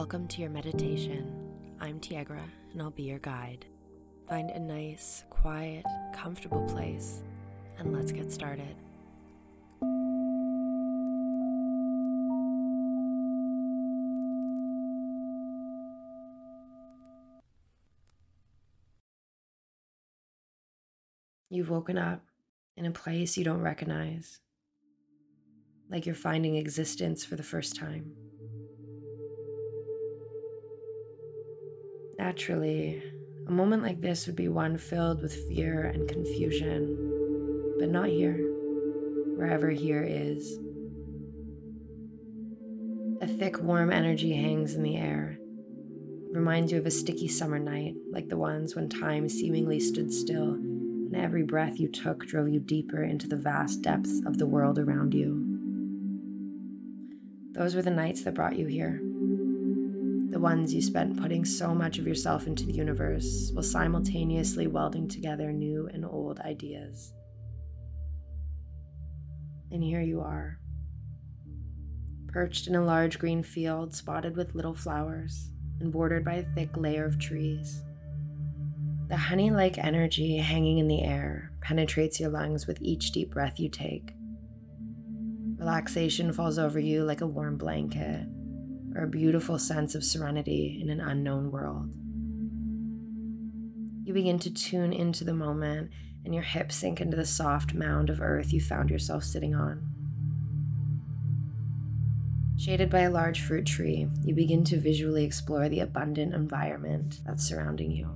Welcome to your meditation. I'm Tiagra and I'll be your guide. Find a nice, quiet, comfortable place, and let's get started. You've woken up in a place you don't recognize, like you're finding existence for the first time. Naturally, a moment like this would be one filled with fear and confusion, but not here, wherever here is. A thick, warm energy hangs in the air. It reminds you of a sticky summer night, like the ones when time seemingly stood still and every breath you took drove you deeper into the vast depths of the world around you. Those were the nights that brought you here. The ones you spent putting so much of yourself into the universe while simultaneously welding together new and old ideas. And here you are, perched in a large green field spotted with little flowers and bordered by a thick layer of trees. The honey like energy hanging in the air penetrates your lungs with each deep breath you take. Relaxation falls over you like a warm blanket, or a beautiful sense of serenity in an unknown world. You begin to tune into the moment, and your hips sink into the soft mound of earth you found yourself sitting on. Shaded by a large fruit tree, you begin to visually explore the abundant environment that's surrounding you.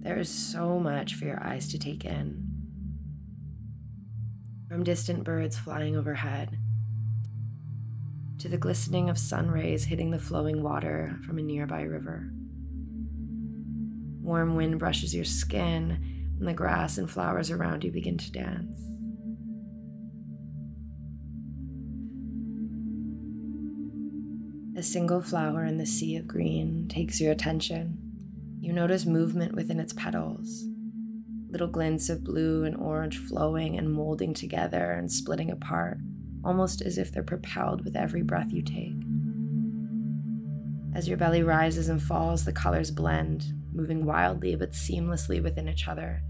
There is so much for your eyes to take in. From distant birds flying overhead, to the glistening of sun rays hitting the flowing water from a nearby river. Warm wind brushes your skin, and the grass and flowers around you begin to dance. A single flower in the sea of green takes your attention. You notice movement within its petals, little glints of blue and orange flowing and molding together and splitting apart, almost as if they're propelled with every breath you take. As your belly rises and falls, the colors blend, moving wildly but seamlessly within each other.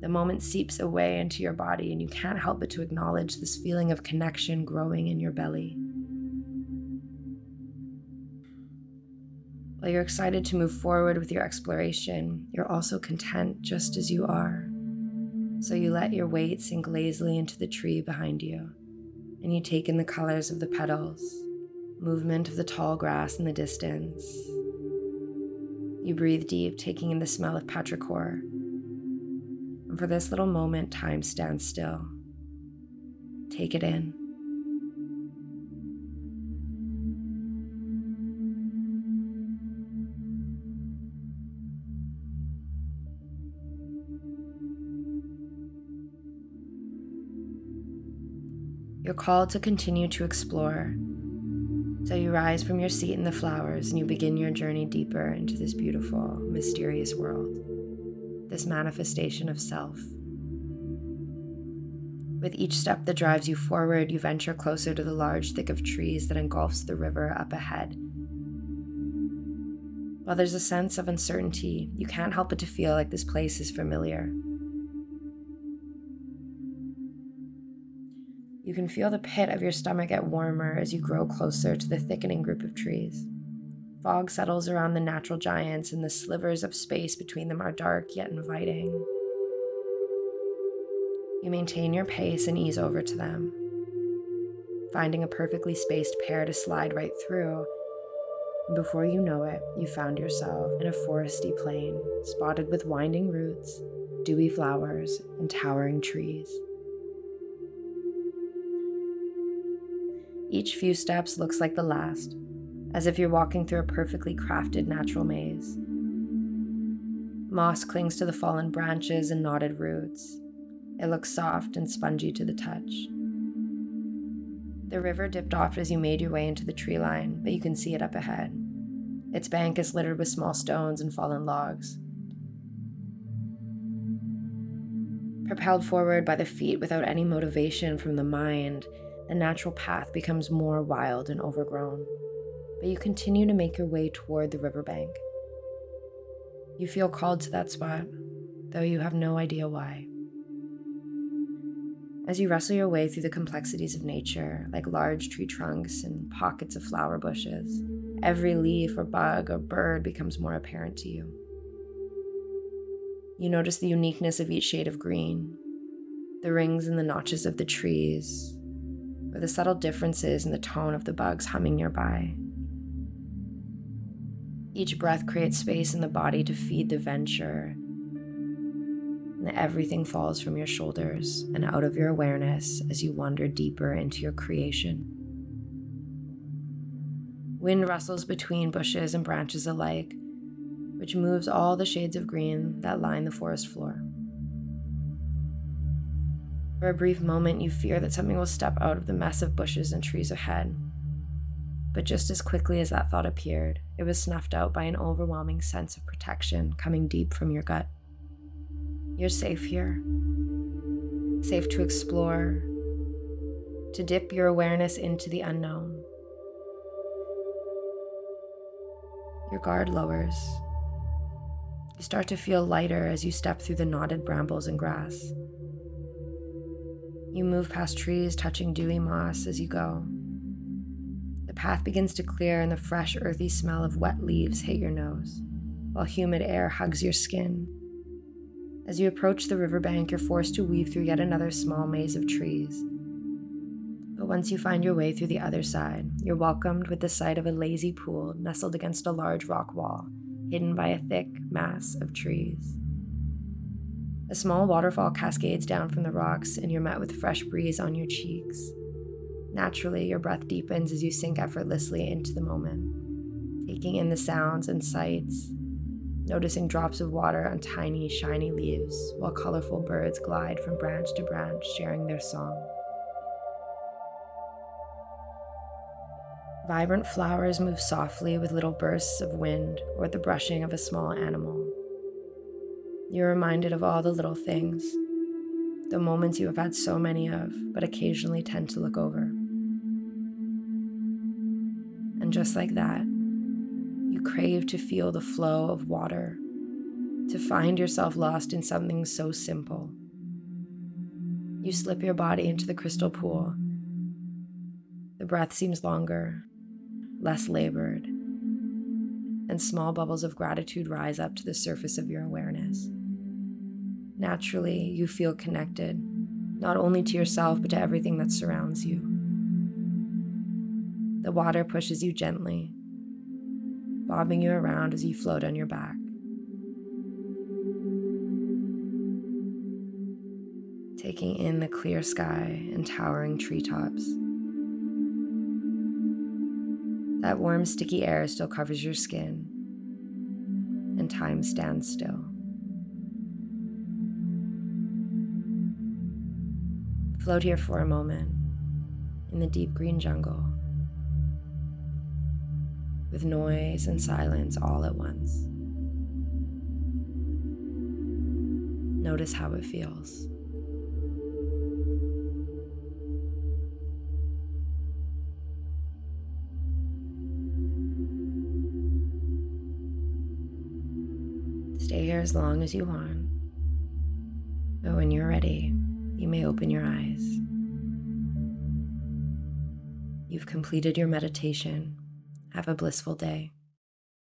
The moment seeps away into your body, and you can't help but to acknowledge this feeling of connection growing in your belly. While you're excited to move forward with your exploration, you're also content just as you are. So you let your weight sink lazily into the tree behind you, and you take in the colors of the petals, movement of the tall grass in the distance. You breathe deep, taking in the smell of petrichor. And for this little moment, time stands still. Take it in. You're called to continue to explore. So you rise from your seat in the flowers and you begin your journey deeper into this beautiful, mysterious world, this manifestation of self. With each step that drives you forward, you venture closer to the large thick of trees that engulfs the river up ahead. While there's a sense of uncertainty, you can't help but to feel like this place is familiar. You can feel the pit of your stomach get warmer as you grow closer to the thickening group of trees. Fog settles around the natural giants, and the slivers of space between them are dark yet inviting. You maintain your pace and ease over to them, finding a perfectly spaced pair to slide right through. And before you know it, you found yourself in a foresty plain spotted with winding roots, dewy flowers, and towering trees. Each few steps looks like the last, as if you're walking through a perfectly crafted natural maze. Moss clings to the fallen branches and knotted roots. It looks soft and spongy to the touch. The river dipped off as you made your way into the tree line, but you can see it up ahead. Its bank is littered with small stones and fallen logs. Propelled forward by the feet without any motivation from the mind, the natural path becomes more wild and overgrown, but you continue to make your way toward the riverbank. You feel called to that spot, though you have no idea why. As you wrestle your way through the complexities of nature, like large tree trunks and pockets of flower bushes, every leaf or bug or bird becomes more apparent to you. You notice the uniqueness of each shade of green, the rings and the notches of the trees, or the subtle differences in the tone of the bugs humming nearby. Each breath creates space in the body to feed the venture, and everything falls from your shoulders and out of your awareness as you wander deeper into your creation. Wind rustles between bushes and branches alike, which moves all the shades of green that line the forest floor. For a brief moment, you fear that something will step out of the mess of bushes and trees ahead. But just as quickly as that thought appeared, it was snuffed out by an overwhelming sense of protection coming deep from your gut. You're safe here. Safe to explore, to dip your awareness into the unknown. Your guard lowers. You start to feel lighter as you step through the knotted brambles and grass. You move past trees, touching dewy moss as you go. The path begins to clear, and the fresh, earthy smell of wet leaves hit your nose, while humid air hugs your skin. As you approach the riverbank, you're forced to weave through yet another small maze of trees. But once you find your way through the other side, you're welcomed with the sight of a lazy pool nestled against a large rock wall, hidden by a thick mass of trees. A small waterfall cascades down from the rocks, and you're met with a fresh breeze on your cheeks. Naturally, your breath deepens as you sink effortlessly into the moment, taking in the sounds and sights, noticing drops of water on tiny, shiny leaves, while colorful birds glide from branch to branch, sharing their song. Vibrant flowers move softly with little bursts of wind or the brushing of a small animal. You're reminded of all the little things, the moments you have had so many of, but occasionally tend to look over. And just like that, you crave to feel the flow of water, to find yourself lost in something so simple. You slip your body into the crystal pool. The breath seems longer, less labored, and small bubbles of gratitude rise up to the surface of your awareness. Naturally, you feel connected, not only to yourself, but to everything that surrounds you. The water pushes you gently, bobbing you around as you float on your back. Taking in the clear sky and towering treetops. That warm, sticky air still covers your skin, and time stands still. Float here for a moment in the deep green jungle with noise and silence all at once. Notice how it feels. Stay here as long as you want. But when you're ready, you may open your eyes. You've completed your meditation. Have a blissful day.